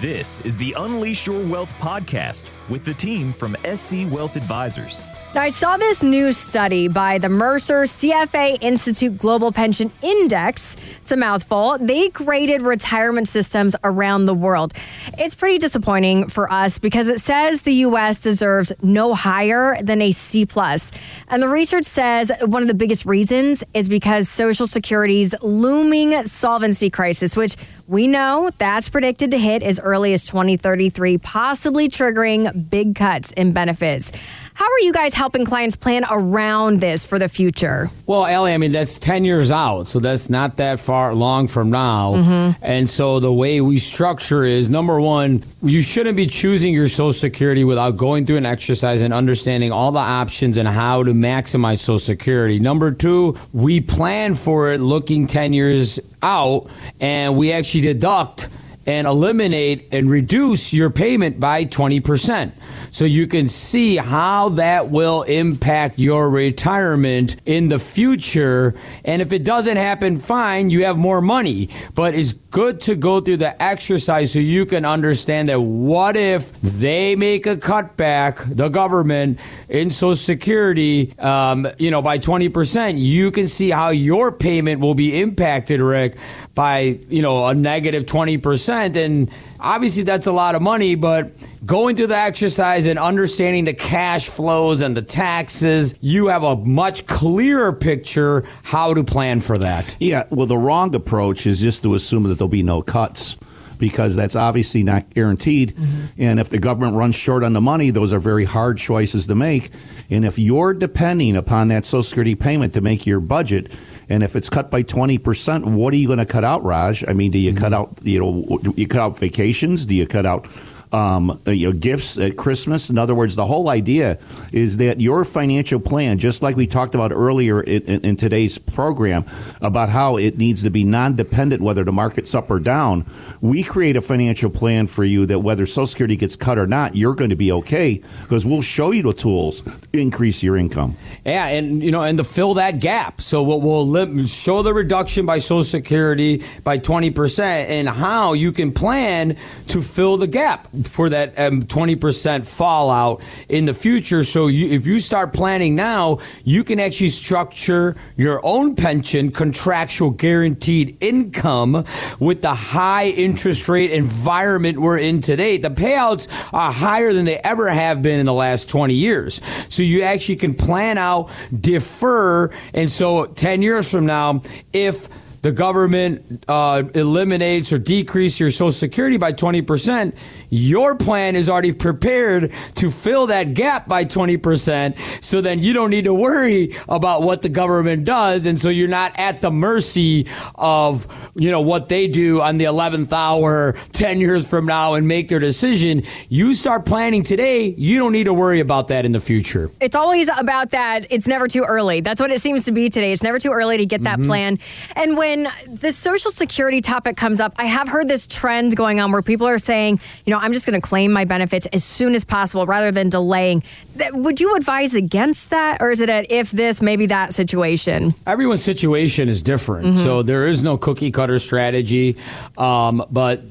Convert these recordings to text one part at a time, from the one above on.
This is the Unleash Your Wealth podcast with the team from SC Wealth Advisors. Now, I saw this new study by the Mercer CFA Institute Global Pension Index. It's a mouthful. They graded retirement systems around the world. It's pretty disappointing for us because it says the U.S. deserves no higher than a C plus. And the research says one of the biggest reasons is because Social Security's looming solvency crisis, which we know that's predicted to hit as early as 2033, possibly triggering big cuts in benefits. How are you guys helping clients plan around this for the future? Well, Ellie, I mean, that's 10 years out. So that's not that far long from now. Mm-hmm. And so the way we structure is number one, you shouldn't be choosing your Social Security without going through an exercise and understanding all the options and how to maximize Social Security. Number two, we plan for it looking 10 years out and we actually deduct and eliminate and reduce your payment by 20% so you can see how that will impact your retirement in the future. And if it doesn't happen, fine, you have more money. But it's good to go through the exercise so you can understand that what if they make a cutback, the government, in Social Security, um, you know, by 20%, you can see how your payment will be impacted, Rick, by, you know, a negative 20%. And obviously that's a lot of money, but going through the exercise and understanding the cash flows and the taxes, you have a much clearer picture how to plan for that. Yeah, well, the wrong approach is just to assume that there'll be no cuts because that's obviously not guaranteed. Mm-hmm. And if the government runs short on the money, those are very hard choices to make. And if you're depending upon that Social Security payment to make your budget, and if it's cut by 20%, what are you going to cut out, Raj? I mean, do you mm-hmm. cut out, you know, you cut out vacations? Do you cut out um, uh, you know, gifts at Christmas. In other words, the whole idea is that your financial plan, just like we talked about earlier in, in, in today's program about how it needs to be non-dependent whether the market's up or down, we create a financial plan for you that whether Social Security gets cut or not, you're going to be okay because we'll show you the tools to increase your income. Yeah, and you know, and to fill that gap. So we'll, we'll show the reduction by Social Security by 20% and how you can plan to fill the gap for that um, 20% fallout in the future. So you, if you start planning now, you can actually structure your own pension contractual guaranteed income with the high interest rate environment we're in today. The payouts are higher than they ever have been in the last 20 years. So you actually can plan out, defer, and so 10 years from now, if the government uh, eliminates or decreases your Social Security by 20%, your plan is already prepared to fill that gap by 20%. So then you don't need to worry about what the government does. And so you're not at the mercy of, you know, what they do on the 11th hour 10 years from now and make their decision. You start planning today. You don't need to worry about that in the future. It's always about that. It's never too early. That's what it seems to be today. It's never too early to get that mm-hmm. plan. And when the Social Security topic comes up, I have heard this trend going on where people are saying, you know, I'm just going to claim my benefits as soon as possible rather than delaying. Would you advise against that, or is it a if this, maybe that situation? Everyone's situation is different, mm-hmm. so there is no cookie cutter strategy. Um, but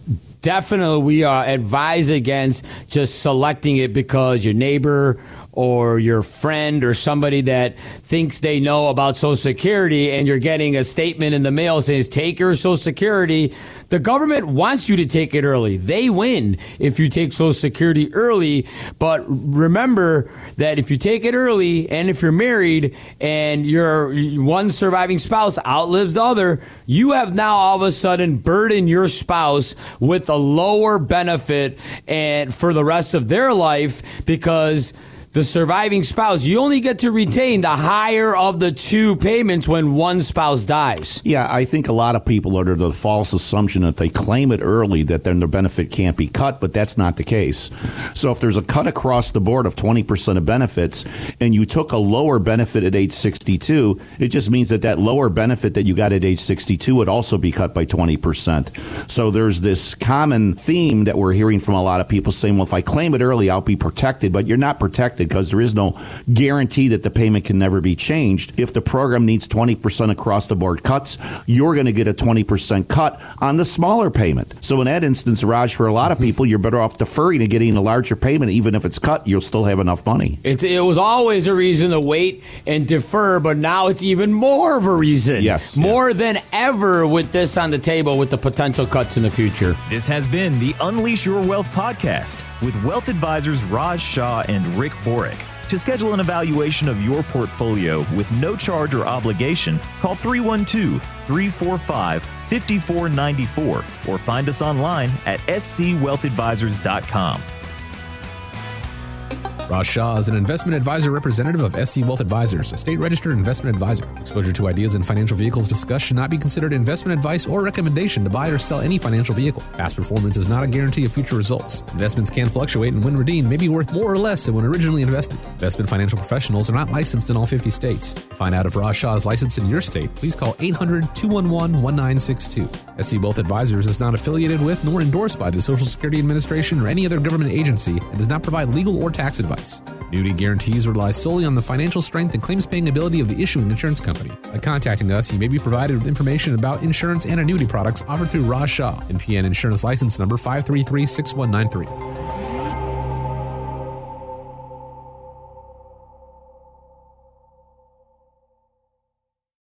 definitely we are advised against just selecting it because your neighbor or your friend or somebody that thinks they know about Social Security and you're getting a statement in the mail saying, take your Social Security. The government wants you to take it early. They win if you take Social Security early. But remember that if you take it early and if you're married and your one surviving spouse outlives the other, you have now all of a sudden burdened your spouse with a lower benefit and for the rest of their life because the surviving spouse, you only get to retain the higher of the two payments when one spouse dies. Yeah, I think a lot of people are under the false assumption that they claim it early that then their benefit can't be cut, but that's not the case. So if there's a cut across the board of 20% of benefits and you took a lower benefit at age 62, it just means that that lower benefit that you got at age 62 would also be cut by 20%. So there's this common theme that we're hearing from a lot of people saying, well, if I claim it early, I'll be protected, but you're not protected because there is no guarantee that the payment can never be changed. If the program needs 20% across the board cuts, you're going to get a 20% cut on the smaller payment. So in that instance, Raj, for a lot of people, you're better off deferring and getting a larger payment. Even if it's cut, you'll still have enough money. It's, it was always a reason to wait and defer, but now it's even more of a reason. Yes. More than ever with this on the table with the potential cuts in the future. This has been the Unleash Your Wealth podcast with wealth advisors Raj Shah and Rick To schedule an evaluation of your portfolio with no charge or obligation, call 312 345 5494 or find us online at scwealthadvisors.com. Raj Shah is an investment advisor representative of SC Wealth Advisors, a state registered investment advisor. Exposure to ideas and financial vehicles discussed should not be considered investment advice or recommendation to buy or sell any financial vehicle. Past performance is not a guarantee of future results. Investments can fluctuate and when redeemed may be worth more or less than when originally invested. Investment financial professionals are not licensed in all 50 states. To find out if Raj Shah is licensed in your state, please call 800 211 1962. SC Wealth Advisors is not affiliated with nor endorsed by the Social Security Administration or any other government agency and does not provide legal or tax advice. Annuity guarantees rely solely on the financial strength and claims paying ability of the issuing insurance company. By contacting us, you may be provided with information about insurance and annuity products offered through Raj Shah, NPN Insurance License Number 5336193.